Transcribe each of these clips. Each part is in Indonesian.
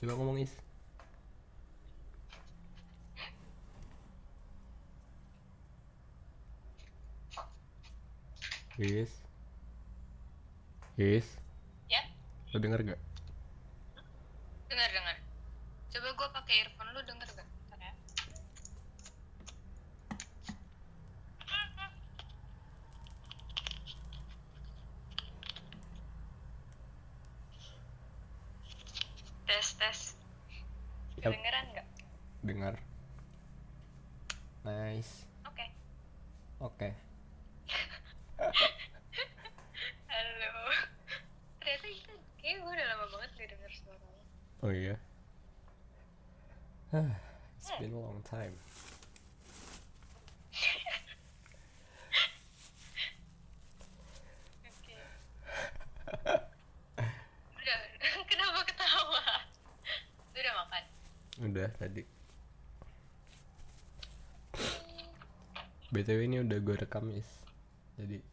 Coba ngomong Is. Is. Is. Ya, Lo denger gak? dengar dengar. Coba gue pakai earphone lu denger gak? Bentar ya. Tes tes. Yap. Kedengeran nggak? Dengar. Nice. Oke. Oke. Halo. Ternyata itu kayak gue udah lama banget gak denger suara lo. Oh iya. Hah, It's been a long time. Oke. Udah, kenapa ketawa? Lu udah makan? Udah tadi. BTW ini udah gue rekam Is. Jadi,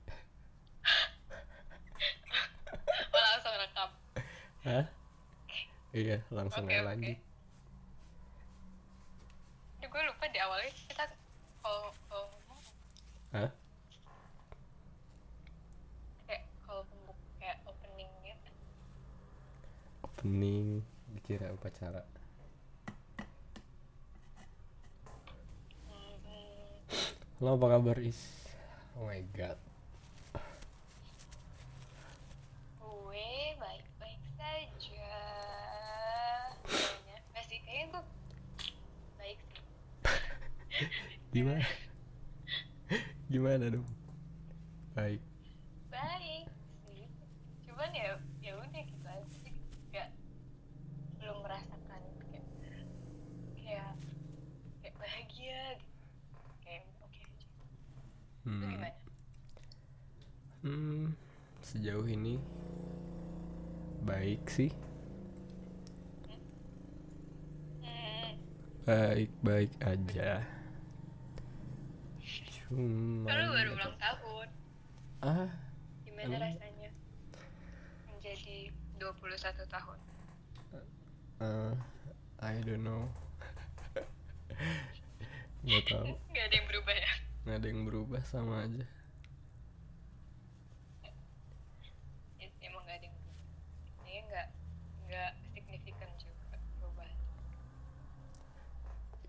Oh langsung rekam. hah? Iya, langsung Oke, aja lanjut. Ini gue lupa di awalnya kita kalau kalau ngomong Hah? kayak kalau pembuk kayak opening gitu. Opening dikira upacara. Hmm, Lo apa kabar Is? Oh my god. gue baik-baik saja. Masih kayaknya gue baik sih. Gimana? Gimana dong? Baik sih. Cuman ya ya udah gitu aja sih. Kayak belum merasakan kayak kayak kayak bahagia gitu. Kayak oke aja. Lu Hmm. gimana? Hmm, sejauh ini baik sih. Baik-baik aja. Cuma lu baru ulang tahun. ah, Gimana Emang? rasanya menjadi 21 tahun? eh, I don't know. Gak tahu. Gak ada yang berubah ya? Nggak ada yang berubah sama aja. Ya, Emang gak ada yang berubah. Kayaknya gak, gak signifikan juga perubahan.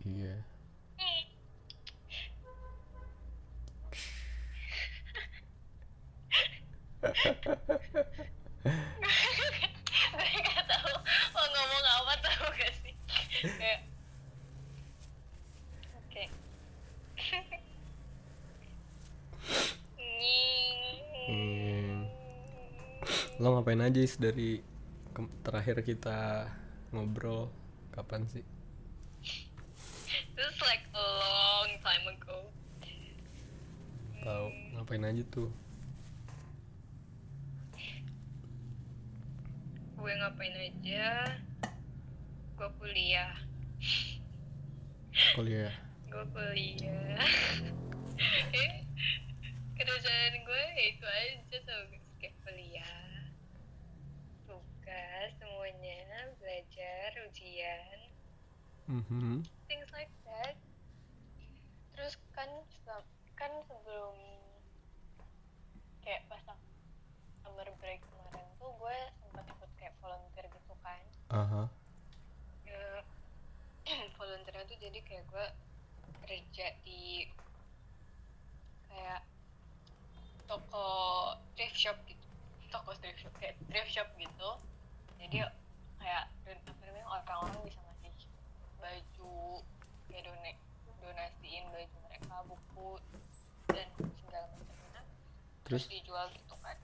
Iya. Gue gak tau mau ngomong apa tau gak sih? Kayak Oke Hmm. Lo ngapain aja Is dari terakhir kita ngobrol kapan sih? This is like a long time ago Tahu ngapain aja tuh? Gue ngapain aja Gue kuliah Kuliah. gue kuliah Eh, kerjaan gue ya itu aja sama kayak kuliah tugas semuanya belajar ujian Mhm. things like that terus kan se- kan sebelum kayak pas summer break kemarin tuh gue sempat ikut kayak volunteer gitu kan Aha. ya volunteernya tuh jadi kayak gue kerja di kayak toko thrift shop gitu toko thrift shop kayak thrift shop gitu jadi kayak don- apa namanya orang-orang bisa ngasih baju kayak dona donasiin baju mereka buku dan segala macamnya terus Terus? dijual gitu kan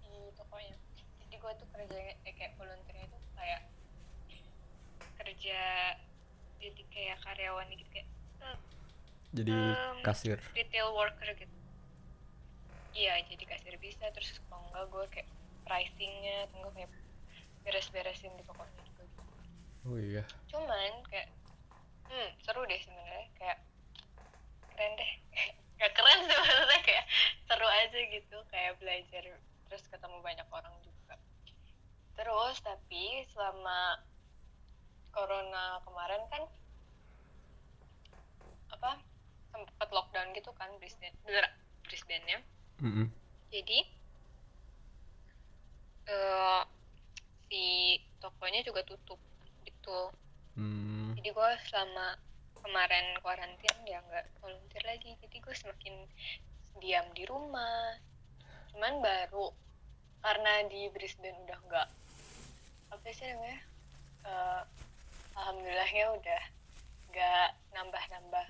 di tokonya jadi gue tuh kerjanya eh, kayak volunteernya tuh kayak kerja jadi kayak karyawan gitu kayak eh, Jadi Em, kasir. retail worker gitu iya jadi kasir bisa terus kalau enggak gue kayak pricingnya atau enggak kayak beres-beresin di tokonya juga gitu Oh iya. cuman kayak hmm seru deh sebenarnya kayak keren deh gak keren sebenarnya kayak seru aja gitu kayak belajar terus ketemu banyak orang juga terus tapi selama corona kemarin kan apa sempat lockdown gitu kan Brisbane bener Brisbane nya Mm-mm. jadi eh si tokonya juga tutup gitu Hmm. Jadi gue selama kemarin karantin ya nggak volunteer lagi. Jadi gue semakin diam di rumah. Cuman baru karena di Brisbane udah nggak apa sih namanya Eh, alhamdulillahnya udah nggak nambah-nambah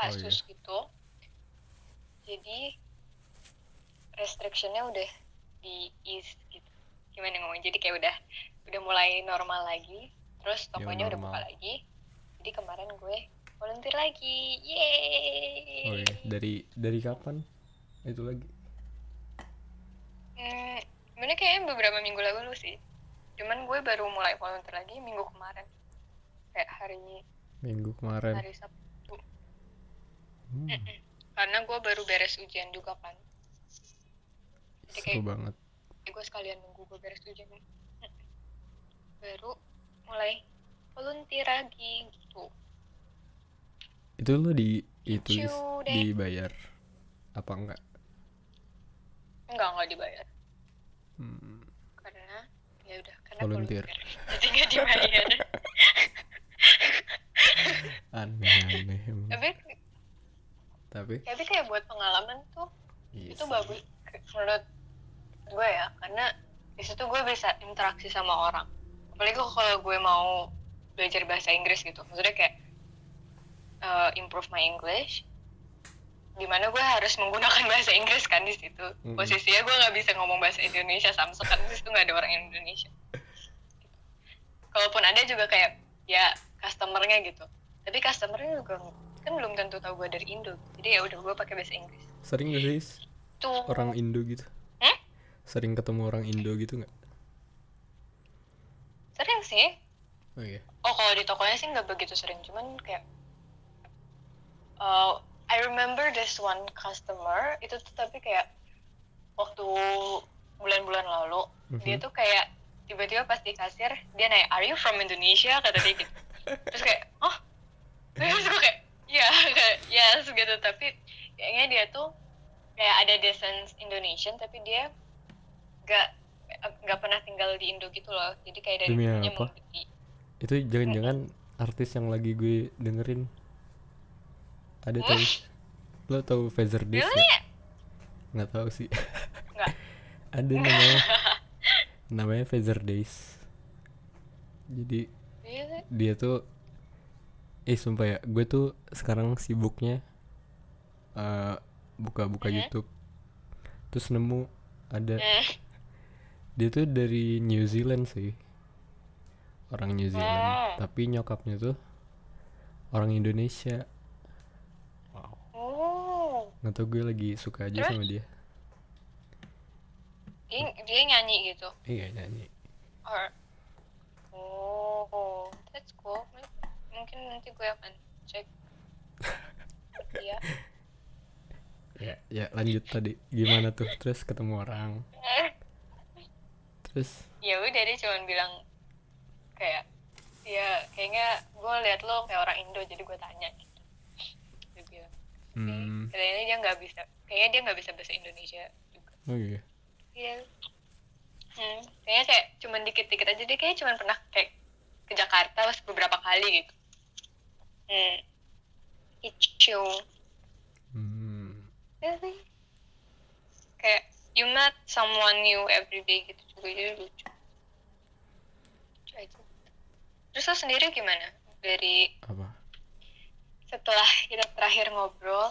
kasus gitu. Jadi restrictionnya udah di ease gitu. Gimana ngomong jadi kayak udah udah mulai normal lagi terus tokonya udah buka lagi. Jadi kemarin gue volunteer lagi. Yeay! Oh iya, dari dari kapan? Itu lagi. hmm, sebenarnya kayaknya beberapa minggu lalu sih. Cuman gue baru mulai volunteer lagi minggu kemarin. Kayak hari Minggu kemarin. hari Sabtu. Hmm, karena gue baru beres ujian juga kan. Jadi seru kayak banget. gue sekalian nunggu gue beres ujian. Baru mulai volunteer lagi gitu Itu lo di itu dibayar apa enggak? enggak enggak dibayar Hmm. karena ya udah karena Volunteer. jadi nggak dibayar Aneh-aneh. emang. tapi Tapi tapi kayak buat pengalaman tuh iya itu bagus menurut gue ya karena di situ gue bisa interaksi sama orang apalagi kalau gue mau belajar bahasa Inggris gitu maksudnya kayak uh, improve my English di mana gue harus menggunakan bahasa Inggris kan di situ Mm-mm. posisinya gue nggak bisa ngomong bahasa Indonesia sama sekali di situ nggak ada orang Indonesia kalaupun ada juga kayak ya customernya gitu tapi customernya juga kan belum tentu tahu gue dari Indo jadi ya udah gue pakai bahasa Inggris Sering gak sih tuh orang Indo gitu? Hmm? Sering ketemu orang Indo gitu nggak? Sering sih. Oh iya. oh kalau di tokonya sih nggak begitu sering. Cuman kayak uh, I remember this one customer itu tuh tapi kayak waktu bulan-bulan lalu Mhm. dia tuh kayak tiba-tiba pas di kasir dia nanya are you from Indonesia? kata dia gitu. Terus kayak oh? Terus gue kayak ya kayak yes gitu. Tapi kayaknya dia tuh kayak ada descent Indonesian tapi dia nggak nggak pernah tinggal di Indo gitu loh jadi kayak dari Demi dulunya apa? di Itu jangan-jangan artis yang lagi gue dengerin ada tahu? Lo tahu Feather Days Really? nggak? Nggak tahu sih. Nggak. ada namanya namanya Feather Days. Jadi Really? dia tuh eh sumpah ya gue tuh sekarang sibuknya eh, buka-buka Mhm. YouTube terus nemu ada Hmm. Dia tuh dari New Zealand sih orang New Zealand Oh. tapi nyokapnya tuh orang Indonesia Oh, nggak tau gue lagi suka aja Terus? sama dia dia, dia nyanyi gitu. iya nyanyi Or, oh, that's cool. M- Mungkin nanti gue akan cek. Iya. ya ya lanjut tadi gimana tuh terus ketemu orang terus ya udah dia cuma bilang kayak ya kayaknya gue liat lo kayak orang Indo jadi gue tanya gitu. Dia bilang, hmm, kayaknya dia nggak bisa, kayaknya dia nggak bisa bahasa Indonesia juga. oh iya Iya. Hmm, kayaknya kayak cuman dikit-dikit aja dia kayaknya cuman pernah kayak ke Jakarta pas beberapa kali gitu. Hmm. Itu. hmm, Really? Kayak you met someone new every day gitu juga jadi lucu. Aja. Terus lo sendiri gimana? Dari apa setelah kita terakhir ngobrol,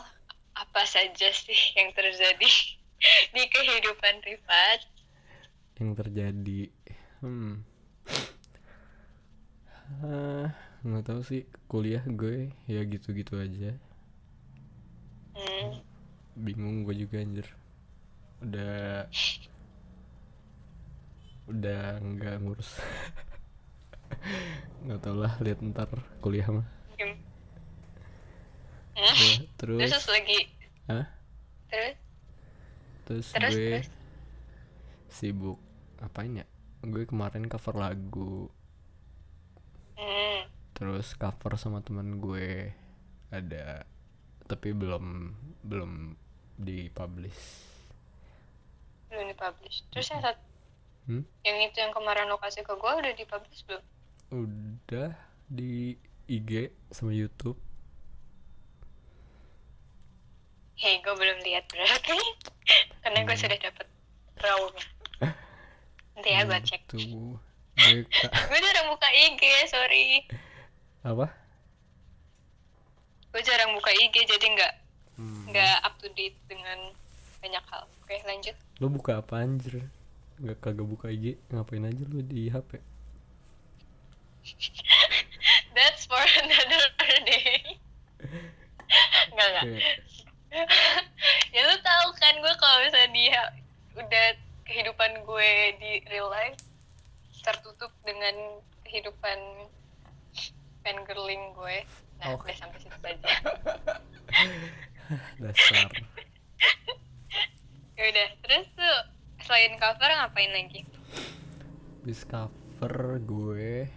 apa saja sih yang terjadi di kehidupan privat? yang terjadi hmm Ah, nggak tahu sih kuliah gue ya gitu-gitu aja Hmm. bingung gue juga anjir udah udah nggak ngurus. Nggak tau lah lihat ntar kuliah mah. Ya, terus? Terus lagi? Hah? terus? Terus terus gue terus? sibuk. Apain ya? Gue kemarin cover lagu. Hmm. terus cover sama teman gue. Ada tapi belum belum dipublish. Belum dipublish. Terus yang sat- hmm? yang itu yang kemarin lo kasih ke gue udah dipublish belum? Udah di IG sama YouTube. Hei gue belum lihat berarti. Karena gue Hmm. sudah dapat rawnya. Nanti ya gue cek. Tuh gue jarang buka IG sorry. Apa? Gue jarang buka IG jadi nggak Hmm. nggak up to date dengan banyak hal. Oke lanjut. Lo buka apa anjir nggak kagak buka IG ngapain aja lo di HP that's for another day nggak nggak Kayak, ya lu tahu kan gue kalau misalnya dia udah kehidupan gue di real life tertutup dengan kehidupan fangirling gue nah Oke. udah sampai situ saja dasar ya udah terus tuh selain cover ngapain lagi Bis cover gue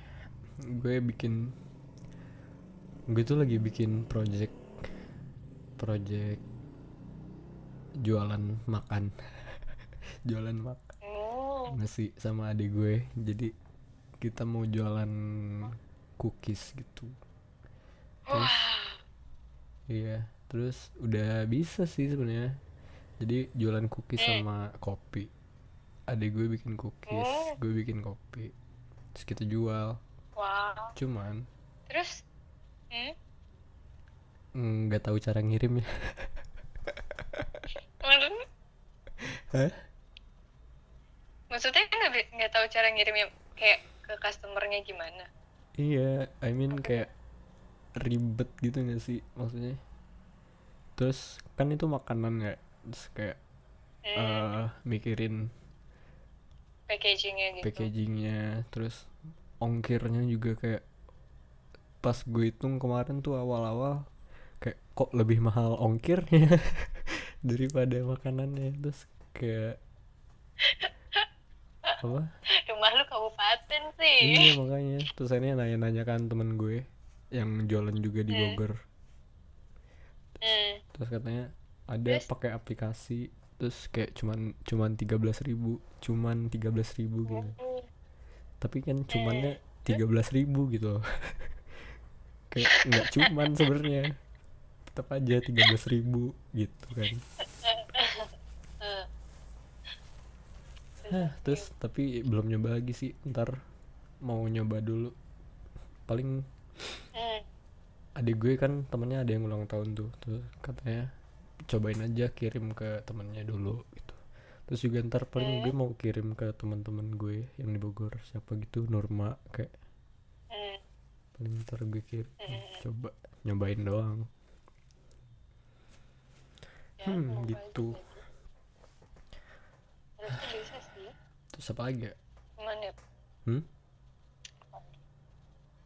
gue bikin gue tuh lagi bikin project project jualan makan. Jualan makan oh. nasi sama adik gue. Jadi kita mau jualan cookies gitu. Wah iya terus udah bisa sih sebenarnya. Jadi jualan cookies Hmm. sama kopi. Adik gue bikin cookies Oh. gue bikin kopi. Terus kita jual wow. Cuman. Terus? Hmm? nggak tahu cara ngirim ya. Hah? maksudnya nggak nggak tahu cara ngirimnya kayak ke customernya gimana? Iya I mean kayak ribet gitu gak sih maksudnya? Terus kan itu makanan ya terus kayak hmm, eh mikirin packagingnya gitu. packagingnya terus ongkirnya juga kayak pas gue hitung kemarin tuh awal-awal kayak kok lebih mahal ongkirnya daripada makanannya. Terus kayak apa? Rumah lu kabupaten sih. Iya makanya. Terus akhirnya nanya-nanya kan temen gue yang jualan juga di Hmm. Bogor. Hmm. terus katanya ada pakai aplikasi terus kayak cuman cuman tiga belas ribu cuman tiga belas ribu gitu. Oh. Tapi kan cumannya tiga belas ribu gitu loh. kayak nggak cuman sebenarnya. Tetap aja tiga belas ribu gitu kan. Eh. Hah, terus tapi belum nyoba lagi sih. Ntar mau nyoba dulu. Paling adik gue kan temennya ada yang ulang tahun tuh. Terus katanya cobain aja kirim ke temennya dulu gitu terus juga ntar paling gue mau kirim ke teman-teman gue yang di Bogor siapa gitu Norma kayak. Hmm. paling ntar gue kirim. Hmm. coba nyobain doang. Ya, Hmm, gitu. terus apa lagi ya? Ya. Hmm?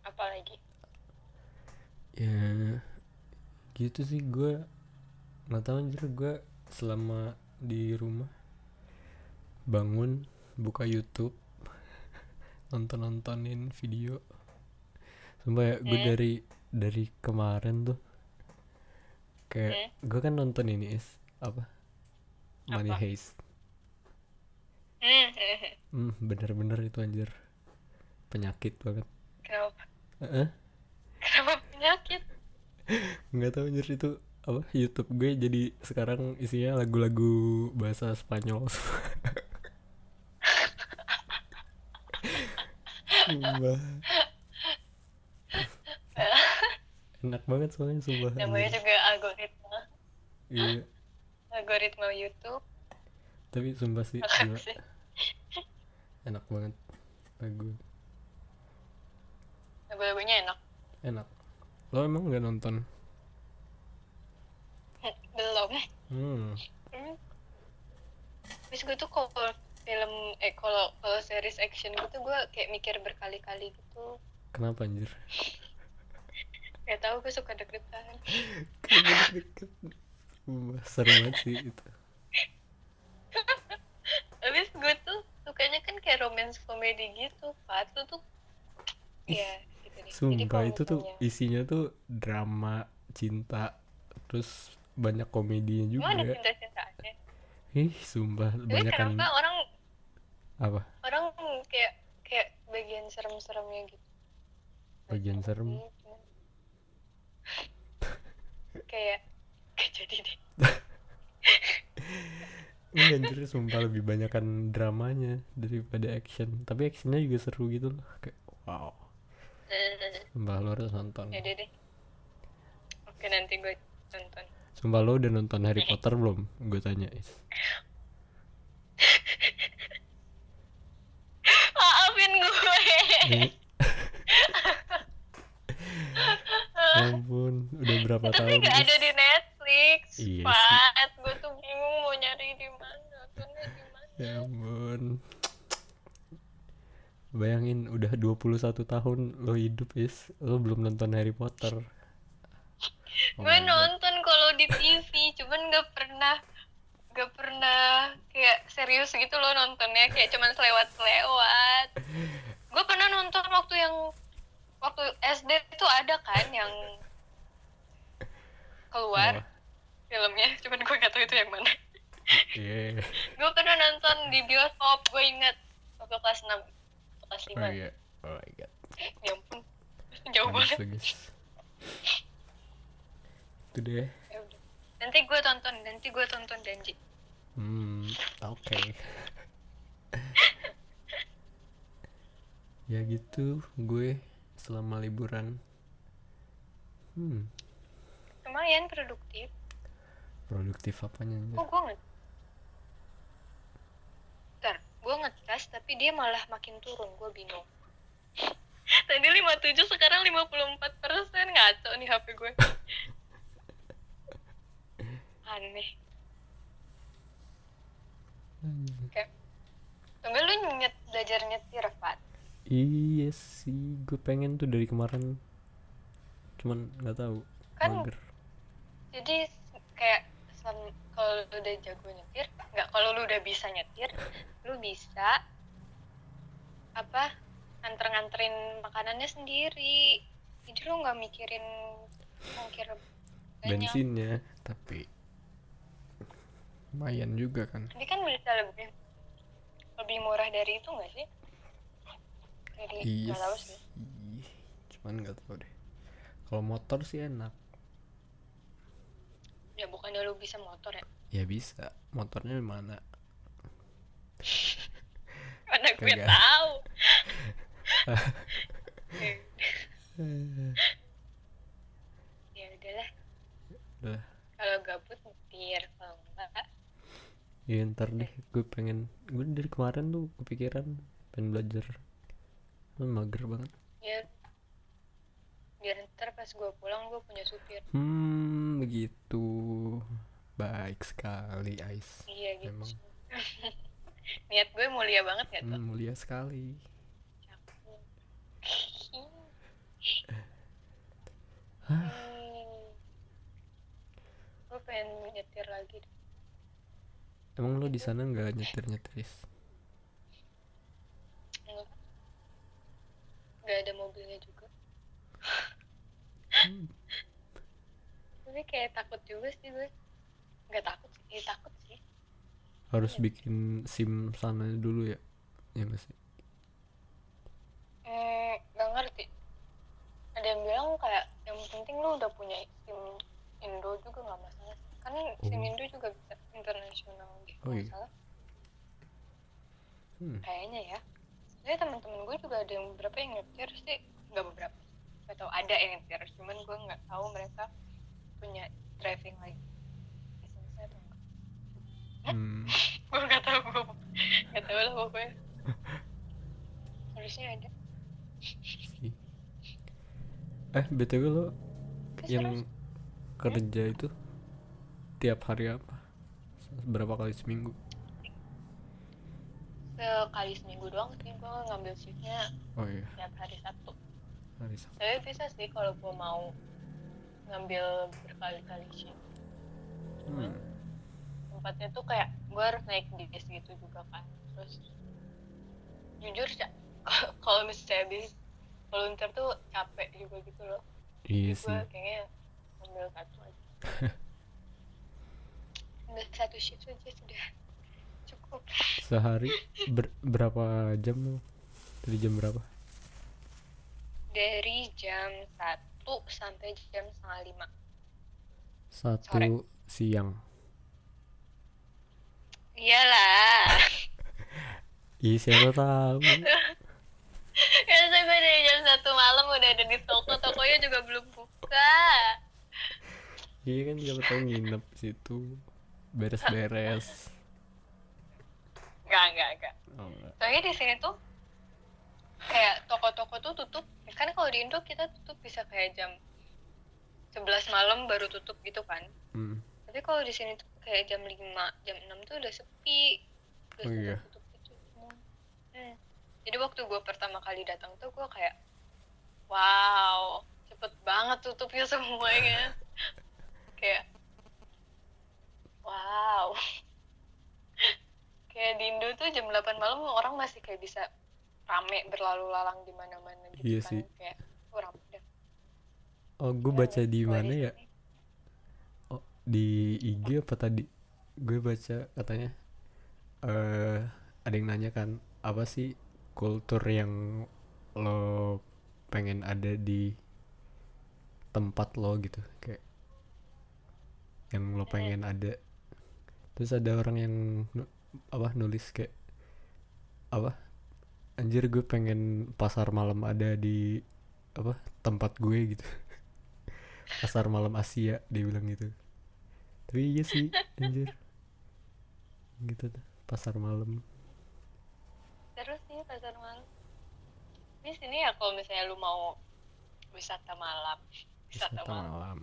apalagi ya gitu sih gue nggak tahu anjir gue selama di rumah bangun buka YouTube nonton nontonin video. Sumpah ya gue Hmm. dari dari kemarin tuh kayak gue kan nonton ini is apa? Money Apa? Heist. Hmm. hmm bener-bener itu anjir. Penyakit banget. Kenapa? Heeh. kenapa penyakit? Nggak tahu anjir itu apa YouTube gue jadi sekarang isinya lagu-lagu bahasa Spanyol Sumpah. enak banget soalnya sumpah. Namanya juga algoritma. Iya. Algoritma YouTube. Tapi sumpah sih gila, sih enak banget. Lagu lagu-lagunya enak. Enak. Lo emang nggak nonton? Belum. Hmm. Hmm. Terus gue tuh kalau film eh kalau kalau series action gitu gue kayak mikir berkali-kali gitu. kenapa anjir Gak tau gue suka deg-degan. Seru banget sih itu Habis gue tuh sukanya kan kayak romance komedi gitu. Pat lu tuh ya gitu deh. Sumpah itu tuh isinya tuh drama cinta terus banyak komedinya Emang ada juga cinta-cintaannya? ih sumpah Tapi banyak kan orang apa orang kayak kayak bagian serem-seremnya gitu? Bagian serem? Kayak kayak jadi deh. Ini anjir sumpah lebih banyakan dramanya daripada action Tapi actionnya juga seru gitu loh Kayak wow Sumpah lo harus nonton ya deh. Oke nanti gue tonton. Sumpah lo udah nonton Harry Potter belum? Gue tanya Is. Maafin gue. Eh. Ya ampun Udah berapa Tapi tahun gak Is? ada di Netflix. Iya sih. Pat, gue tuh bingung mau nyari di mana. Nontonnya di mana? Ya ampun Bayangin udah 21 tahun lo hidup Is Lo belum nonton Harry Potter Oh gue nonton kalau di TV, cuman gak pernah gak pernah kayak serius gitu loh nontonnya kayak cuman selewat-selewat. Gue pernah nonton waktu yang waktu SD itu ada kan yang keluar Wah, filmnya, cuman gue gak tahu itu yang mana. Iya gue pernah nonton di bioskop, gue inget waktu kelas 6 atau kelas 5 Oh iya. Oh my god. Ya ampun. Jauh banget. Itu deh Ya nanti gue tonton nanti gue tonton janji Hmm, oke. Ya gitu, gue selama liburan. Hmm, lumayan produktif. Produktif apanya? kok gue nge Bentar, gue ngetes tapi dia malah makin turun gue bingung. Tadi 57 sekarang 54 persen ngaco nih HP gue aneh. Hmm. kayak Tunggu lu nyet, belajar nyetir, Fat Iya sih, gue pengen tuh dari kemarin. Cuman nggak tahu. Kan mager. jadi kayak kalau lu udah jago nyetir nggak kalau lu udah bisa nyetir lu bisa apa nganter-nganterin makanannya sendiri jadi lu nggak mikirin ongkir banyak bensinnya, tapi lumayan juga kan. ini kan bisa lebih lebih murah dari itu nggak sih jadi Iya sih. Cuman nggak tahu deh. Kalau motor sih enak. ya bukannya lu bisa motor ya Ya bisa. Motornya di mana? karena gue tahu ya udahlah Udah. kalau gabut nyetir kalau enggak Ya ntar deh, gue pengen gue dari kemarin tuh kepikiran pengen belajar. Cuman mager banget. ya biar ntar pas gue pulang gue punya supir Hmm, begitu. Baik sekali, Ais. iya gitu Memang. niat gue mulia banget ya tuh Hmm, mulia sekali. Hah? hmm. gue pengen nyetir lagi deh. Emang lo di sana nggak nyetir nyetir? Enggak. Nggak ada mobilnya juga Hmm. tapi kayak takut juga sih gue nggak takut sih ya, takut sih Harus bikin SIM sana dulu ya? Ya nggak sih? Hmm, nggak ngerti ada yang bilang kayak yang penting lu udah punya SIM Indo juga nggak masalah kan SIM Oh. Indo juga bisa internasional gitu Oh, iya. salah Hmm. kayaknya ya soalnya teman-teman gue juga ada yang beberapa yang nyetir sih nggak beberapa nggak tahu ada yang nyetir cuman gue nggak tahu mereka punya driving like license atau enggak Hmm. gue nggak tahu gue nggak tahu lah pokoknya harusnya ada. Eh, BTW lo Terus, yang kerja itu tiap hari apa? Berapa kali seminggu? Sekali seminggu doang sih gue ngambil shiftnya. Oh iya, tiap hari Sabtu. Hari Sabtu. tapi bisa sih kalau gue mau ngambil berkali-kali shift. Hmm. tempatnya tuh kayak gue harus naik bis gitu juga kan. Terus jujur sih kalau misalnya bis volunteer tuh capek juga gitu loh. Iya gue sih. kayaknya ambil satu aja. Ambil satu shift aja sudah sehari? Ber- berapa jam lu? Dari jam berapa? Dari jam 1 sampai jam setengah lima. Satu Sore. siang. Iyalah. Iya siapa tahu. Saya gue dari jam satu malam udah ada di toko tokonya juga belum buka. Iya kan siapa tahu nginep situ. Beres-beres enggak enggak oh, enggak. soalnya di sini tuh kayak toko-toko tuh tutup kan kalau di Indo kita tutup bisa kayak jam 11 malam baru tutup gitu kan Hmm. tapi kalau di sini tuh kayak jam 5 jam 6 tuh udah sepi udah Oh iya. tutup gitu hmm. jadi waktu gue pertama kali datang tuh gue kayak wow cepet banget tutupnya semuanya kayak wow kayak di Indo tuh jam 8 malam orang masih kayak bisa rame berlalu lalang di mana-mana gitu Iya kan. sih. kayak oh, rame dah. oh gue baca di mana ya? oh di IG apa tadi? Gue baca katanya eh ada yang nanya kan apa sih kultur yang lo pengen ada di tempat lo gitu? Kayak yang lo pengen ada. Terus ada orang yang apa nulis kayak apa anjir gue pengen pasar malam ada di apa tempat gue gitu. Pasar malam Asia dia bilang gitu. Tapi iya sih anjir. Gitu tuh pasar malam. Terus sih pasar malam. Di sini ya kalau misalnya lu mau wisata malam. Wisata, wisata malam. malam.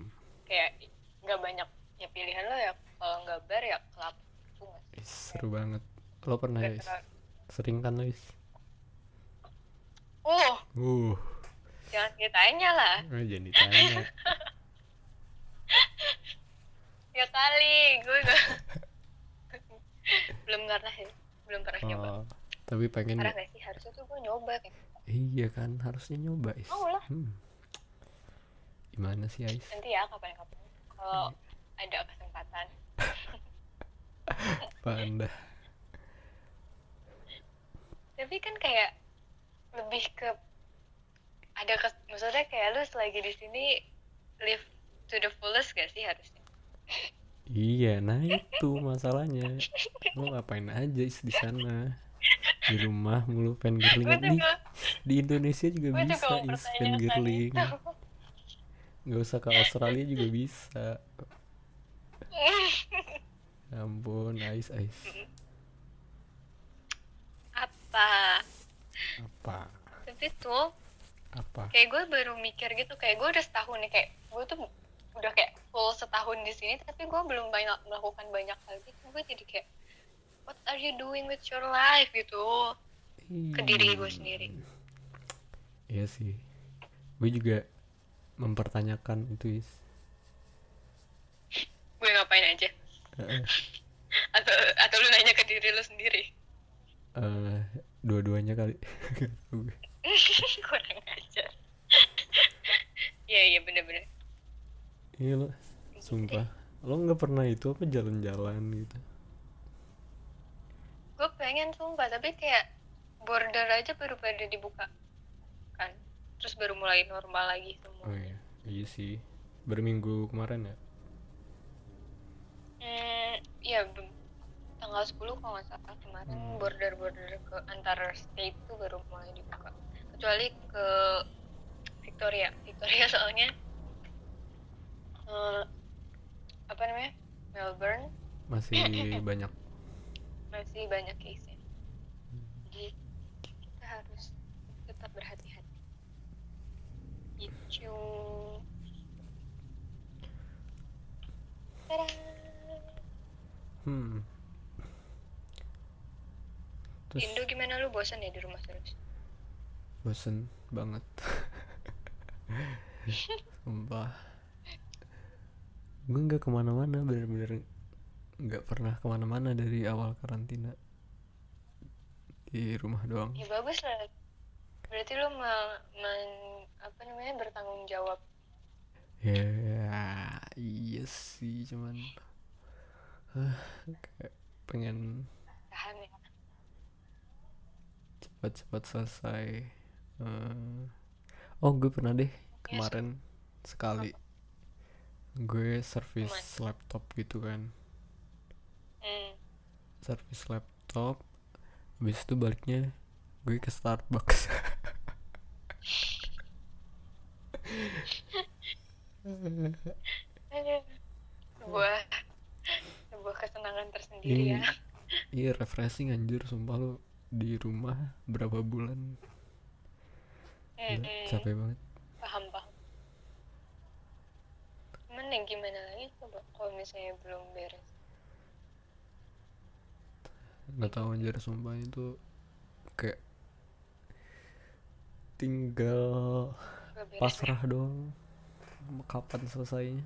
Kayak nggak banyak ya pilihan lo ya. Kalau nggak bar ya klub itu nggak sih? Ih, seru banget. Lo pernah ya sering kan lo Is? oh. Uh. Jangan ditanya lah. Ah, jangan ditanya. Ya kali gue nggak belum pernah ya belum pernah nyoba. Oh, tapi pengen pernah ya? nggak sih? Harusnya tuh gue nyoba kayak. Iya kan harusnya nyoba Is. Mau lah. Hmm. gimana sih Ais? Nanti ya kapan-kapan. Kalau ada kesempatan panda. Tapi kan kayak lebih ke ada kes maksudnya kayak lu selagi di sini live to the fullest gak sih harusnya? Iya nah itu masalahnya. Lo ngapain aja di sana? Di rumah mulu gue girling di, di Indonesia juga bisa Is pertanyakan girling nggak usah ke Australia juga bisa ampun Ais Ais. Apa? Apa? Tapi tuh apa? kayak gue baru mikir gitu kayak gue udah setahun nih kayak gue tuh udah kayak full setahun di sini tapi gue belum banyak melakukan banyak hal gitu. Gue jadi kayak what are you doing with your life? gitu. Ke diri gue sendiri. iya sih. Gue juga mempertanyakan itu is. Gue ngapain aja. Atau atau lu nanya ke diri lu sendiri? Eh, dua-duanya kali. Kurang ajar. Iya iya bener-bener. Iya lo. Sumpah. Lo nggak pernah itu apa jalan-jalan gitu? Gue pengen sumpah. Tapi kayak border aja baru pada dibuka kan? Terus baru mulai normal lagi semua. Oh iya. Iya sih. Berminggu kemarin ya Hmm, iya tanggal 10 kalau nggak salah kemarin. Hmm. border-border ke antar state tuh baru mulai dibuka. Kecuali ke Victoria. Victoria soalnya eh, apa namanya? Melbourne. Masih banyak. Masih banyak case nya jadi kita harus tetap berhati-hati. Gitu. Tada! Hmm. Terus Indo gimana lu? Bosan ya di rumah terus? Bosen banget. Sumpah. Gue nggak ke mana-mana bener-bener nggak pernah ke mana-mana dari awal karantina. Di rumah doang. Ya bagus lah. Berarti lu me- men- apa namanya bertanggung jawab. Ya iya sih cuman kayak pengen ya. cepat-cepat selesai Eh, oh gue pernah deh kemarin sekali gue servis laptop gitu kan. Hmm. servis laptop habis itu baliknya gue ke Starbucks. Aduh. Kesenangan tersendiri Iya. ya. Iya refreshing anjir sumpah lo di rumah berapa bulan? Gila, Mm-mm. capek banget. Paham paham. Cuman ya gimana lagi coba kalau misalnya belum beres? Nggak tahu anjir sumpah itu kayak tinggal pasrah doang. Kapan selesainya?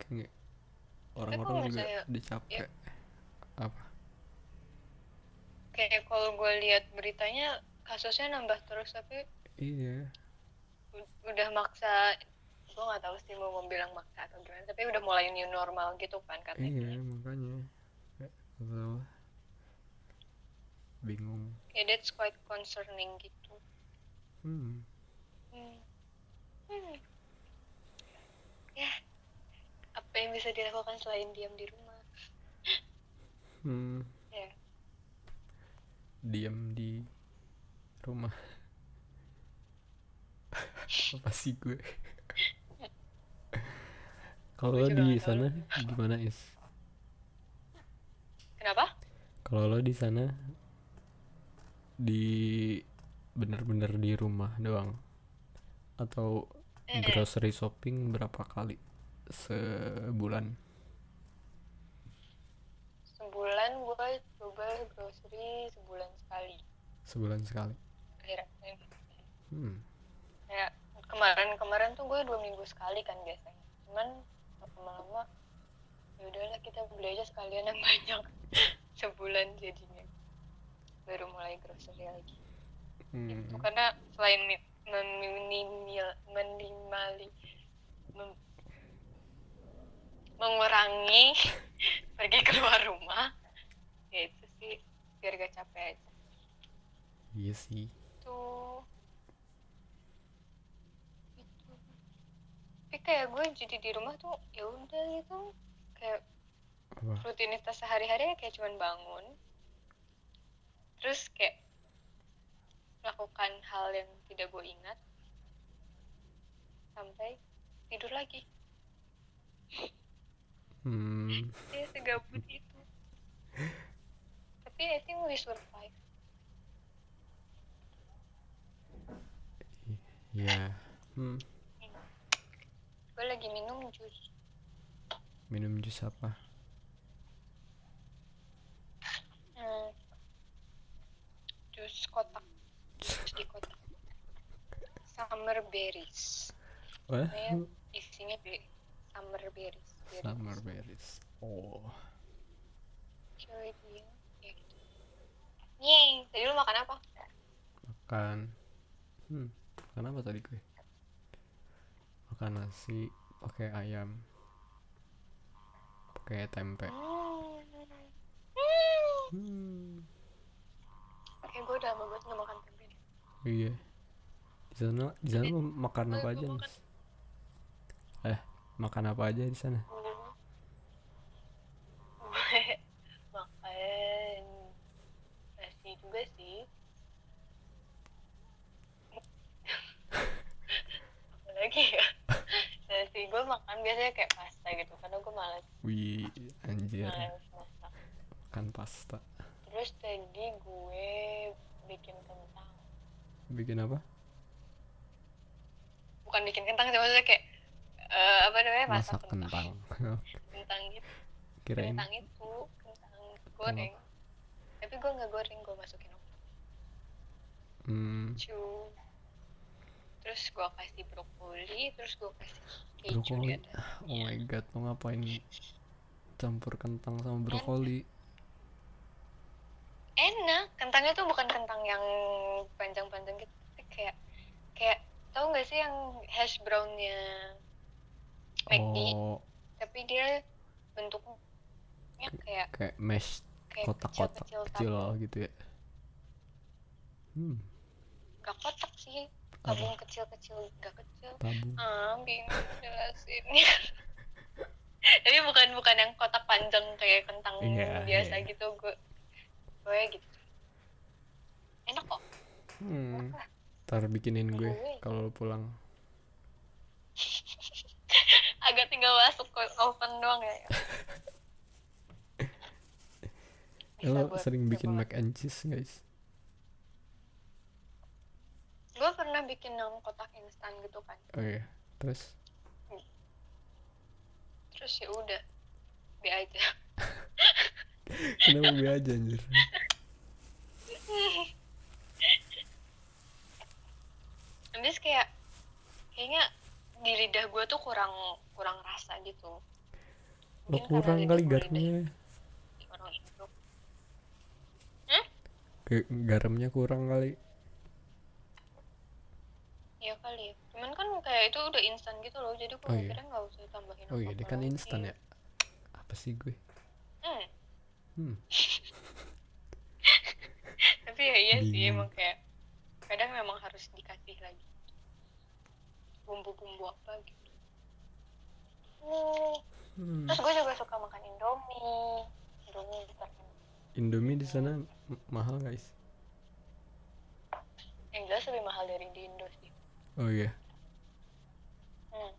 Kayak orang-orang juga misalnya- udah capek apa? Kayak kalau gue lihat beritanya kasusnya nambah terus tapi iya. udah maksa gue nggak tahu sih mau bilang maksa atau gimana tapi udah mulai new normal gitu kan katanya. Iya makanya. Lah. bingung. Kayak that's quite concerning gitu. Hmm. Hmm. Hmm. ya apa yang bisa dilakukan selain diam di rumah? Hmm. Ya. Diam di rumah. Apa sih gue? Kalau lo di nggak tahu. sana gimana is? Kenapa? Kalau lo di sana di bener-bener di rumah doang? Atau Mm-mm. grocery shopping berapa kali sebulan? Sebulan gue coba grocery sebulan sekali. Sebulan sekali? Akhir-akhir hmm. kayak kemarin-kemarin tuh gue dua minggu sekali kan biasanya. Cuman lama-lama ya udahlah kita beli aja sekalian yang banyak. Sebulan jadinya. Baru mulai grocery lagi. Hmm. itu karena selain menimali mem- mengurangi pergi keluar rumah. Ya itu sih biar gak capek aja. Iya sih. Tuh itu. Tapi kayak gue jadi di rumah tuh ya udah gitu. Kayak apa? rutinitas sehari-hari kayak cuman bangun. Terus kayak melakukan hal yang tidak gue ingat. Sampai tidur lagi hmm. ya segabut itu. Tapi I think we survive. Ya hmm. gue lagi minum jus. Minum jus apa? Hmm. jus kotak. Jus di kotak. Summer berries. Wah, Namanya isinya be summer berries berries. summer berries oh ya gitu Yeay, tadi lu makan apa? makan hmm makan apa tadi gue makan nasi pakai ayam pakai tempe Hmm. hmm. Kayak gue udah lama banget gak makan tempe iya di sana di sana makan Gue- apa aja makan- Nis? eh makan apa aja di sana Gue gue makan nasi juga sih. Apalagi ya? Nasi gue makan biasanya kayak pasta gitu karena gue malas wih anjir malas masak. makan pasta Terus tadi gue bikin kentang. Bikin apa? Bukan bikin kentang sih maksudnya kayak eh, apa namanya masak, masak kentang. Kentang. Gitu. kirain Kentang itu kentang goreng. Tapi gue nggak goreng, gue masukin oven. hmm, cu terus gue kasih brokoli terus gue kasih keju brokoli. atas oh my god lo ngapain campur kentang sama brokoli enak. Kentangnya tuh bukan kentang yang panjang-panjang gitu tapi kayak kayak tahu nggak sih yang hash brownnya McD oh. Tapi dia bentuknya kayak kayak mesh kotak-kotak kecil-kecil kecil tabung. gitu ya. Hmm. Gak kotak sih tabung kecil-kecil gak kecil. Tabung. Ah bingung jelasinnya. Tapi bukan bukan yang kotak panjang kayak kentang Iya, biasa iya. gitu gue gue gitu. Enak kok. Hmm. ntar bikinin gue kalau pulang. Agak tinggal masuk ke oven doang ya. Lo sering bikin mac and cheese guys? Gue pernah bikin yang kotak instan gitu kan. Oh iya terus? Terus ya udah be aja kenapa gue aja anjir? Habis kayak kayaknya di lidah gue tuh kurang kurang rasa gitu. Lo karena kurang kali garamnya. Kayak garamnya kurang kali. Ya kali. Cuman kan kayak itu udah instan gitu loh jadi gue Oh iya. nggak usah tambahin oh iya dia kan instan ya? Apa sih gue? Hmm. Hmm. tapi ya iya sih emang kayak kadang memang harus dikasih lagi bumbu-bumbu apa gitu. Oh Hmm. terus gue juga suka makan indomie. Indomie terkenal Indomie di sana mahal guys yang jelas lebih mahal dari di Indo sih. Oh iya. Hmm.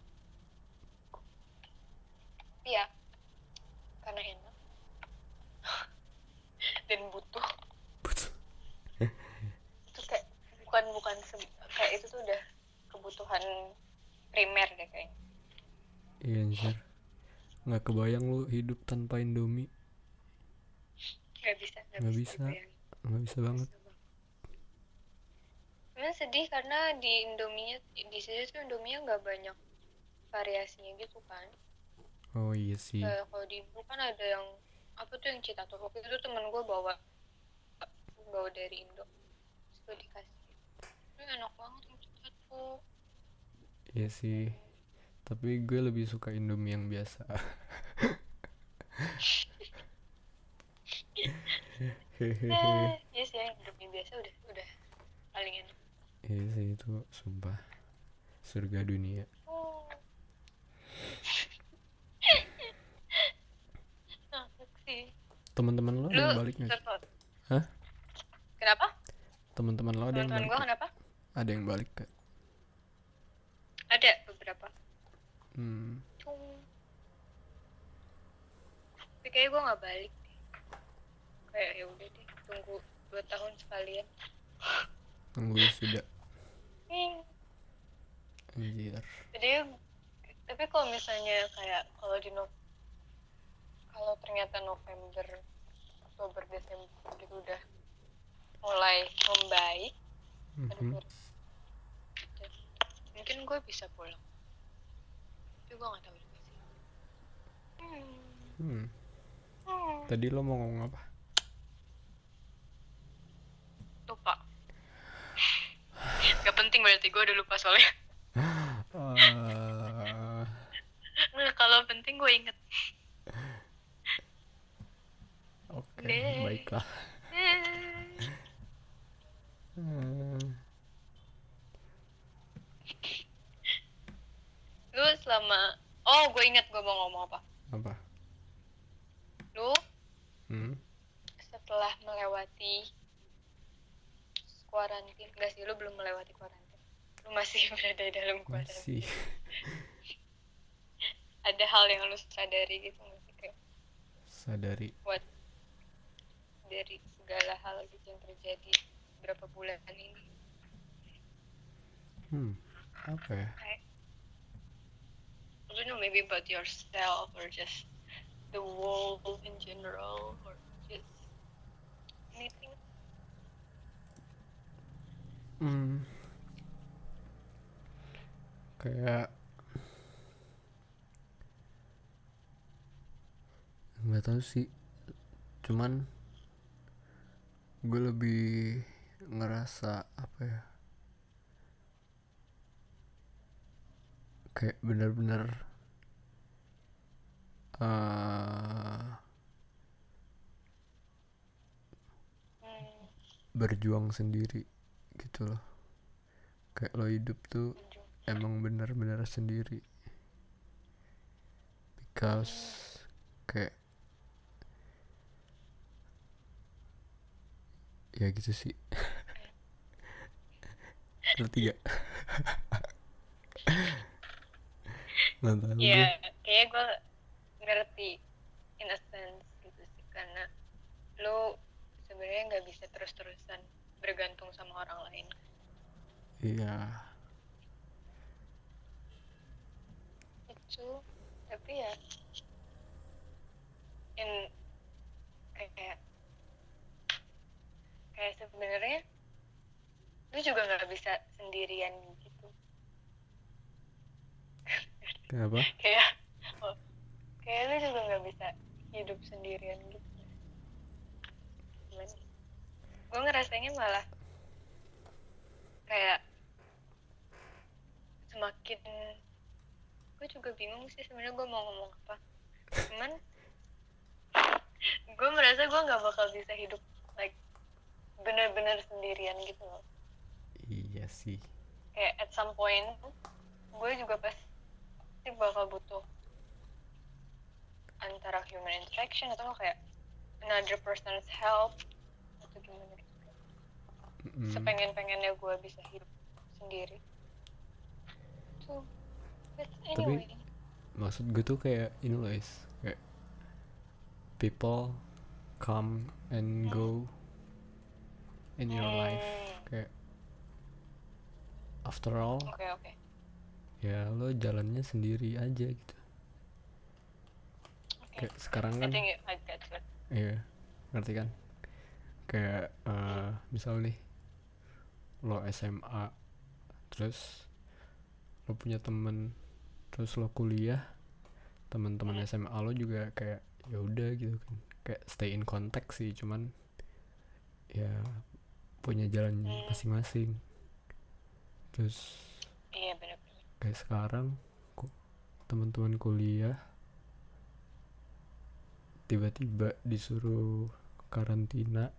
Tapi ya karena enak dan butuh. Itu kayak bukan bukan kayak itu tuh udah kebutuhan primer deh kayaknya. Iya anjir. Nggak kebayang lu hidup tanpa Indomie. Nggak bisa Nggak bisa. nggak bisa banget. Cuman sedih karena di Indominya di sini tuh Indominya nggak banyak variasinya gitu kan. oh iya sih. Kayak kalau di Indo kan ada yang apa tuh yang cita tuh waktu itu temen gue bawa bawa dari Indo. Gue dikasih. Itu enak banget yang cita tuh. Iya sih. Tapi gue lebih suka Indomie yang biasa. Hehehe eh iya sih yang Indomie biasa udah udah paling enak. Iya sih itu sumpah. Surga dunia. Oh. Enak sih teman-teman lo ada yang balik nggak. Hah? kenapa teman-teman lo ada yang balik nggak? kenapa ada yang balik kak ada beberapa hmm. Tapi kayaknya gue nggak balik deh. Kayak ya udah deh, tunggu dua tahun sekalian. tunggu sudah Hmm. anjir Jadi tapi kalau misalnya kayak kalau di no kalau ternyata November, Oktober, Desember itu udah mulai membaik, Mhm. aduh, mungkin gue bisa pulang. Tapi gue nggak tahu juga sih. Hmm. Hmm. Hmm. tadi lo mau ngomong apa lupa Gak penting berarti gue udah lupa soalnya Ah, Nah, kalau penting gue inget Deh. baiklah. Hmm. lu selama oh gue inget gue mau ngomong apa. Apa? Lu? Hmm? setelah melewati kuarantin enggak sih lu belum melewati kuarantin lu masih berada dalam kuarantin masih. Ada hal yang lu sadari gitu nggak sih kayak sadari. buat dari segala hal gitu yang terjadi berapa bulan ini. Hmm apa ya kayak I don't know maybe about yourself or just the world in general or just anything. Hmm. Kayak nggak tahu sih. Cuman gue lebih ngerasa apa ya? Kayak bener-bener eh, Hmm, berjuang sendiri gitu loh. Kayak lo hidup tuh emang bener-bener sendiri. Because kayak ya gitu sih. Ngerti gak nggak tahu gue Iya, kayaknya gue ngerti in a sense gitu sih karena lu sebenarnya nggak bisa terus-terusan bergantung sama orang lain. iya. Itu tapi ya in kayak kayak sebenarnya lu juga nggak bisa sendirian gitu. Kenapa? Kayak oh, kayak lu juga nggak bisa hidup sendirian gitu. Gue ngerasanya malah kayak semakin gue juga bingung sih sebenarnya gue mau ngomong apa. Cuman gue merasa gue nggak bakal bisa hidup bener-bener sendirian gitu. Loh iya sih. Kayak at some point gue juga pasti bakal butuh antara human interaction atau kayak another person's help atau gimana gitu. Mm, sepengen-pengennya gue bisa hidup sendiri. Tuh but Tapi- anyway. maksud gue tuh kayak ini loh is kayak people come and go in your life Hmm, kayak after all oke oke. ya lo jalannya sendiri aja gitu. Oke. Kayak sekarang kan iya ngerti kan? Kayak eh, misal nih lo SMA terus lo punya temen terus lo kuliah teman-teman Hmm. SMA lo juga kayak ya udah gitu kan. Kayak stay in contact sih cuman ya punya jalan Hmm. masing-masing terus iya benar-benar kayak sekarang teman-teman kuliah tiba-tiba disuruh karantina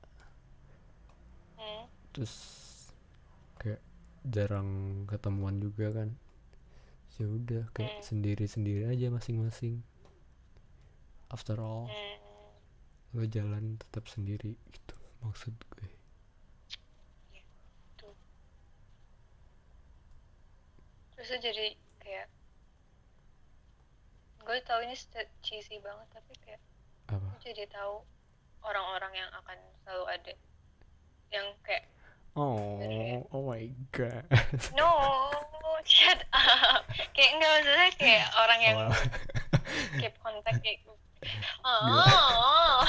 hmm. terus kayak jarang ketemuan juga kan ya udah kayak Hmm. sendiri-sendiri aja masing-masing after all Hmm. lo jalan tetap sendiri gitu maksud gue tuh terus tuh jadi kayak gue tau ini cheesy banget tapi kayak apa? gue jadi tahu orang-orang yang akan selalu ada. Yang kayak oh oh my god. No shut up. Kayak enggak maksudnya kayak orang yang Wow. keep contact kayak oh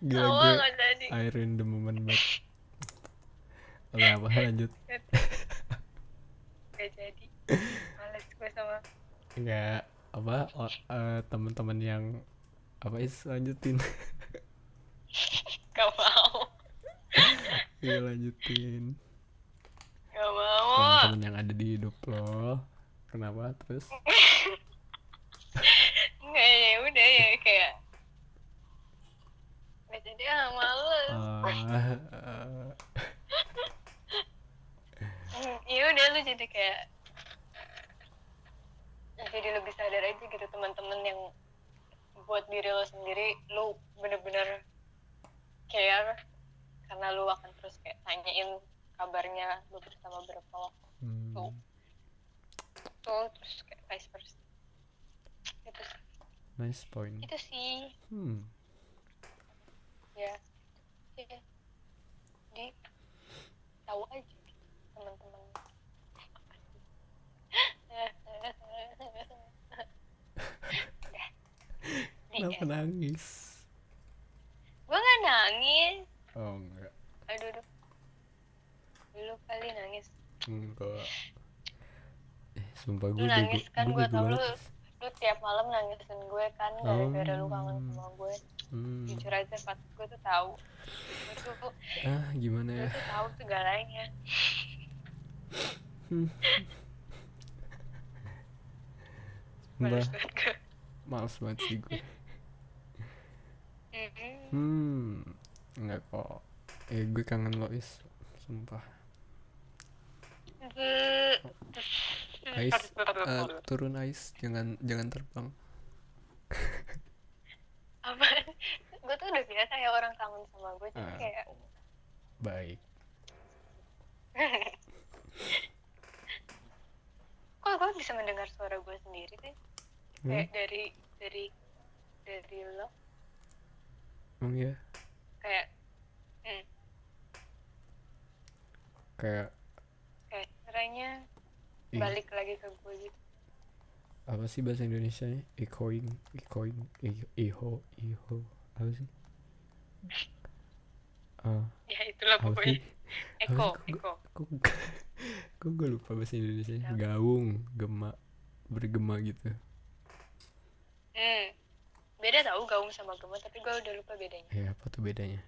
gila. Awal gue I the moment banget apa? Lanjut gak jadi. Males gue sama Enggak apa o- eh, teman-teman yang apa is lanjutin. Gak mau. Iya lanjutin. Gak mau. Teman-teman yang ada di hidup lo. Kenapa? Terus? Enggak ya udah ya kayak Gak jadi ah males Ah, eh, Hmm, Ya udah lu jadi kayak Jadi lebih sadar aja gitu teman-teman yang buat diri lo sendiri lu bener-bener care karena lu akan terus kayak tanyain kabarnya lu bersama berapa waktu. Hmm, tuh. Terus kayak vice versa. Itu sih. Nice point. Itu sih. Hmm. Ya. Ya di tahu aja teman-teman Udah. Di, kenapa nangis? Gue nggak nangis. Oh enggak. Aduh aduh. Lu kali nangis. Enggak. Eh sumpah gue lu nangis kan? gue gue tau lu lu tiap malam nangisin gue kan gara-gara lu kangen Oh. sama gue hmm. jujur aja Fat gue tuh tahu. Gue tuh ah gimana gue ya? tuh tahu segalanya. Mbak, Males banget sih gue. Hmm nggak kok. Eh gue kangen lo is sumpah Ais eh, turun Ais jangan jangan terbang. Apa? Gue tuh udah biasa ya orang kangen sama gue jadi Ah. kayak baik. Kok gue bisa mendengar suara gue sendiri sih? Hmm? kayak dari dari dari lo? Emang ya kayak hmm, kayak kayak caranya ih, balik lagi ke gue gitu. Apa sih bahasa Indonesia nya echoing echoing iho iho apa sih? Ah. Ya itulah pokoknya. sih? Eko? Eko kok kok gue lupa bahasa Indonesia nya gaung gema bergema gitu hmm. beda tau gaung sama gema tapi gue udah lupa bedanya. Ya apa tuh bedanya?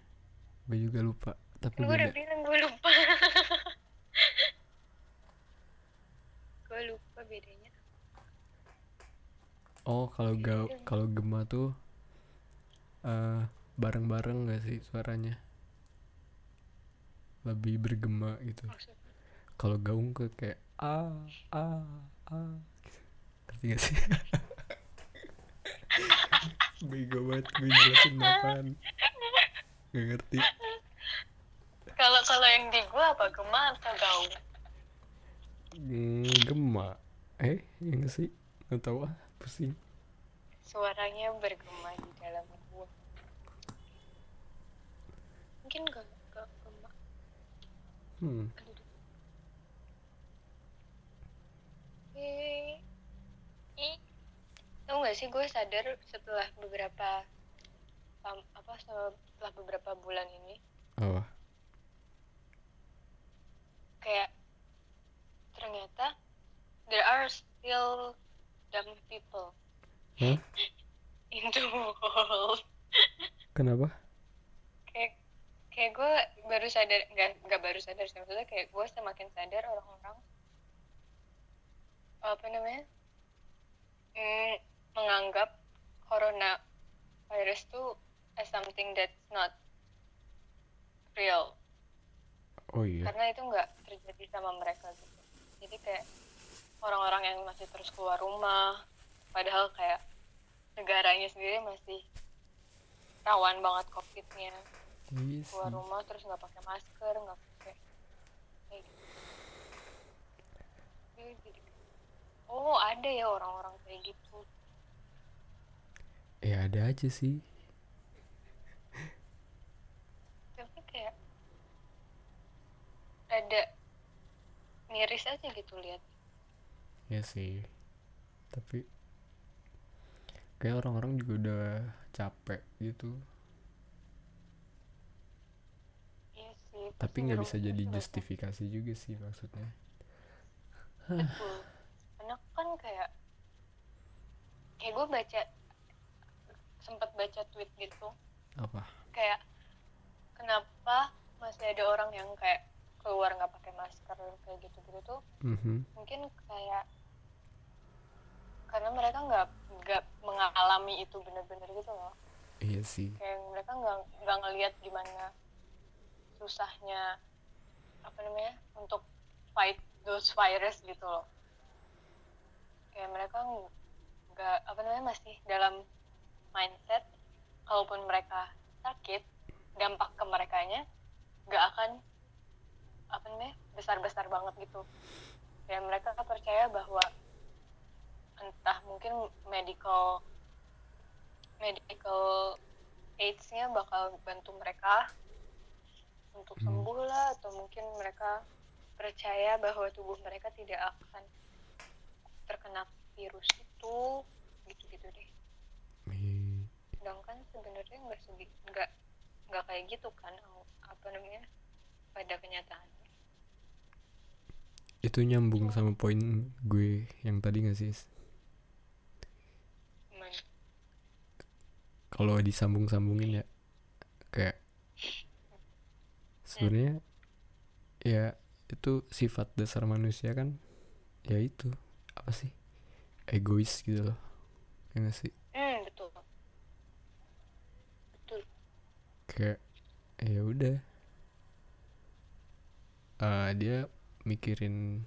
Gue juga lupa tapi gue udah bilang gue lupa. Gue lupa bedanya. Oh kalau ga kalau gema tuh eh bareng-bareng gak sih suaranya? Lebih bergema gitu. Kalau gaung ke kayak a a a gitu. ngerti gak sih bego banget gue jelasin apaan. Gak ngerti. Kalau kalau yang di gue apa? Gema atau gaung Hmm, gema eh yang sih? Nggak tahu ah pusing. Suaranya bergema di dalam gue mungkin gak gak gema hmm. Aduh, aduh. Sih gue sadar setelah beberapa am- apa setelah beberapa bulan ini. Apa? Kayak ternyata there are still dumb people Hah? in the world. Kenapa? Kayak kayak gue baru sadar nggak nggak baru sadar sih maksudnya kayak gue semakin sadar orang-orang apa namanya mm, menganggap corona virus tuh as something that's not real. Oh iya. Karena itu nggak terjadi sama mereka gitu. Jadi kayak orang-orang yang masih terus keluar rumah padahal kayak negaranya sendiri masih rawan banget covidnya. Iya keluar rumah terus nggak pakai masker nggak pakai kayak gitu. Jadi oh ada ya orang-orang kayak gitu ya ada aja sih. Tapi kayak ada miris aja gitu lihat. Ya sih. Tapi kayak orang-orang juga udah capek gitu. Sih tapi nggak bisa jadi juga justifikasi juga sih maksudnya. Betul. Karena kan kayak kayak gue baca sempat baca tweet gitu. Apa? Kayak kenapa masih ada orang yang kayak keluar nggak pakai masker kayak gitu gitu tuh? Mhm. mungkin kayak karena mereka nggak nggak mengalami itu bener-bener gitu loh. Iya sih. Kayak mereka nggak nggak ngelihat gimana susahnya apa namanya untuk fight those virus gitu loh. Kayak mereka nggak apa namanya masih dalam mindset kalaupun mereka sakit dampak ke merekanya nggak akan apa namanya besar besar banget gitu kayak mereka percaya bahwa entah mungkin medical medical aids-nya bakal bantu mereka untuk Hmm. sembuh lah atau mungkin mereka percaya bahwa tubuh mereka tidak akan terkena virus itu gitu-gitu deh. Sedangkan sebenarnya nggak segi nggak nggak kayak gitu kan apa namanya pada kenyataannya itu nyambung sama poin gue yang tadi gak sih kalau disambung-sambungin ya kayak sebenarnya ya itu sifat dasar manusia kan ya itu apa sih egois gitu loh ya nggak sih hmm betul betul kayak ya udah Eh, dia mikirin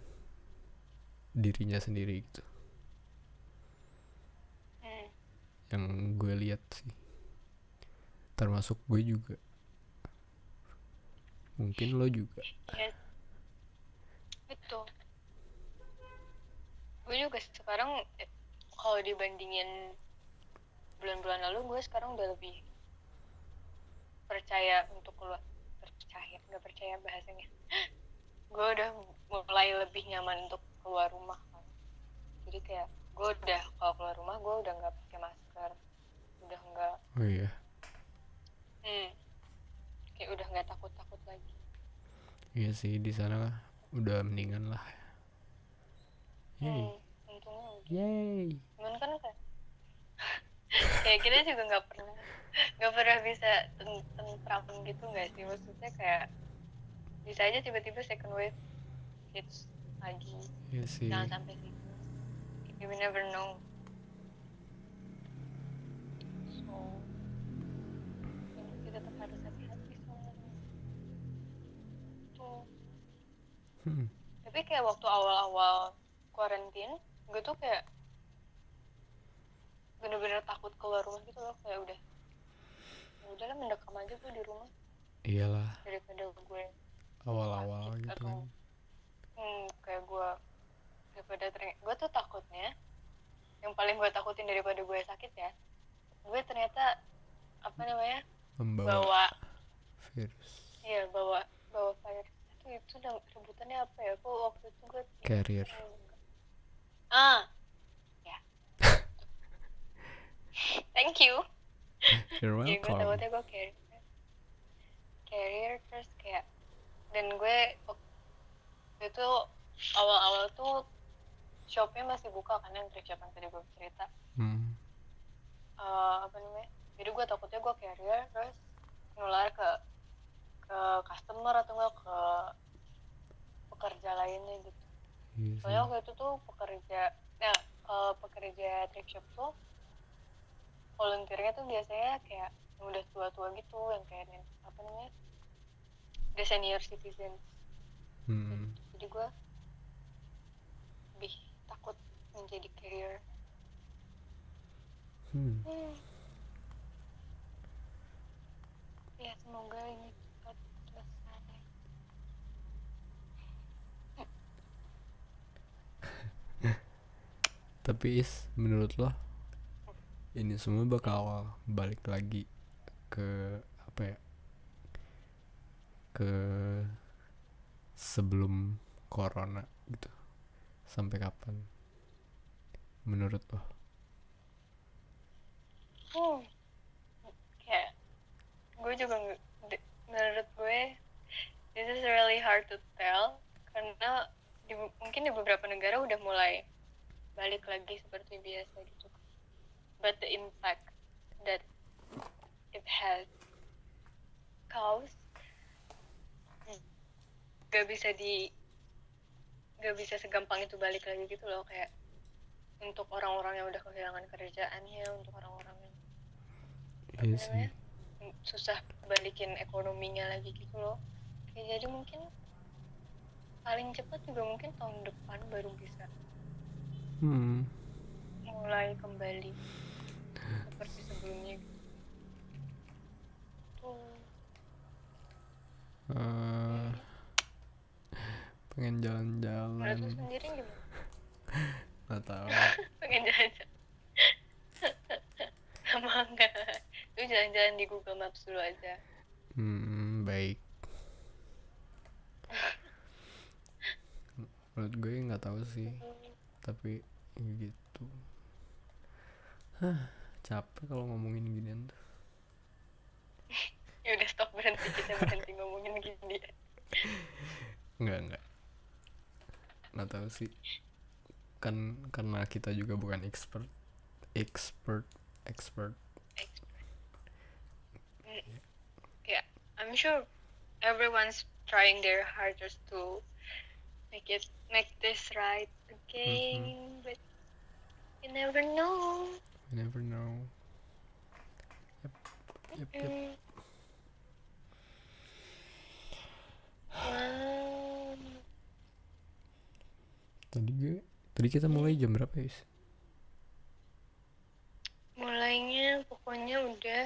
dirinya sendiri gitu hmm. yang gue lihat sih termasuk gue juga mungkin lo juga Iya. Betul. Gue juga sekarang eh, kalau dibandingin bulan-bulan lalu gue sekarang udah lebih percaya untuk keluar. Percaya nggak percaya bahasanya. Gue udah mulai lebih nyaman untuk keluar rumah. Kan jadi kayak gue udah kalau keluar rumah gue udah nggak pakai masker. Udah nggak oh iya. Hmm, kayak udah nggak takut takut lagi. Iya sih di sana udah mendingan lah. Yay. hmm, untungnya yay. Cuman kan kayak kayak kita juga nggak pernah nggak pernah bisa ten- tentram gitu nggak sih? Maksudnya kayak bisa aja tiba-tiba second wave hits lagi. Iya sih. Jangan sampai gitu you never know. So ya, kita tetap harus hati-hati soalnya. Tuh Hmm, tapi kayak waktu awal-awal quarantine gue tuh kayak bener-bener takut keluar rumah gitu loh kayak udah ya udahlah mendekam aja gue di rumah. Iyalah. Daripada gue awal-awal gitu. atau kan hmm, kayak gue daripada ternyata gue tuh takutnya yang paling gue takutin daripada gue sakit ya gue ternyata apa namanya membawa bawa virus. Iya bawa bawa virus. Itu itu sebutannya apa ya? Kok waktu itu gue carrier. Ah ya thank you. You're Jadi gue welcome. takutnya gue carrier carrier terus kayak dan gue waktu itu awal-awal tuh shopnya masih buka kan yang thrift shop yang tadi gue cerita. Hmm. Eh, apa namanya? Jadi gue takutnya gue carrier terus nular ke ke customer atau enggak ke pekerja lainnya gitu. Iya sih. Soalnya waktu itu tuh pekerja nah kalau pekerja thrift shop tuh volunteernya tuh biasanya kayak yang udah tua-tua gitu yang kayak apa namanya the senior citizen hmm. jadi gue lebih takut menjadi carrier Hmm. hmm. ya semoga ini cepat selesai tapi is menurut lo ini semua bakal balik lagi ke apa ya ke sebelum corona gitu. Sampai kapan? Menurut lo? Hmm. gue juga menurut gue this is really hard to tell karena di, mungkin di beberapa negara udah mulai balik lagi seperti biasa gitu but the impact that it has caused gak bisa di gak bisa segampang itu balik lagi gitu loh kayak untuk orang-orang yang udah kehilangan kerjaannya untuk orang-orang yang iya namanya? sih susah balikin ekonominya lagi gitu loh kayak jadi mungkin paling cepat juga mungkin tahun depan baru bisa hmm. mulai kembali seperti sebelumnya. Tuh. Eh, pengen menurut jalan-jalan sendiri gimana? Nggak tahu. Pengen jalan-jalan. Sama enggak? Lu jalan-jalan di Google Maps dulu aja. Hmm, baik. Menurut gue nggak tahu sih. Tapi gitu. Hah, capek kalau ngomongin ginian tuh. Ya udah stop berhenti. Kita berhenti ngomongin gini. Nggak nggak nggak tahu sih. Kan karena kita juga bukan expert expert expert. I'm sure everyone's trying their hardest to make it make this right again, but you never know. You never know. Yep. Yep, yep. Tadi gue tadi kita mulai jam berapa ya? Mulainya pokoknya udah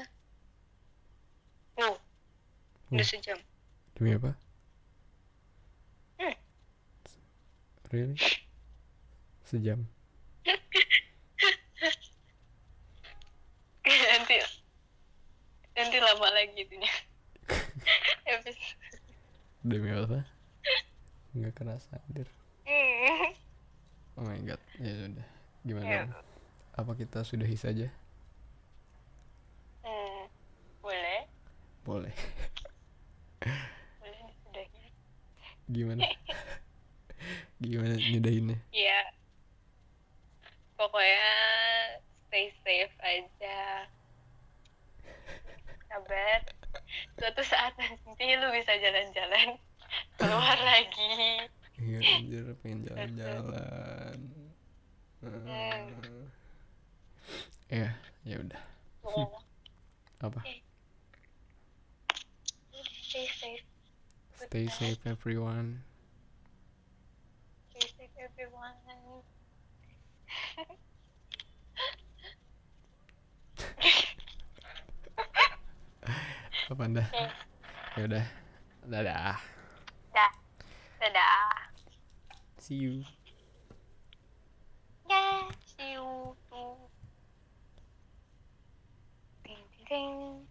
oh udah Oh. sejam Demi apa? Hmm. Really? Sejam. nanti nanti lama lagi itunya Episode. Demi apa? Nggak kerasa hadir. Hmm. Oh my god. Ya sudah. Gimana? Ya. Apa kita sudahi saja? Hmm. boleh Boleh. boleh Gimana? Gimana nyudahinnya? ya pokoknya stay safe aja sabar suatu saat nanti lu bisa jalan-jalan keluar lagi Iya anjir pengen jalan-jalan. Eh, Ya, ya udah. Apa? stay safe Stay safe everyone. stay safe everyone Lo panda. Okay. Ya udah. Dadah. Dah. Dadah. See you. Yeah, see you. Ding ding ding.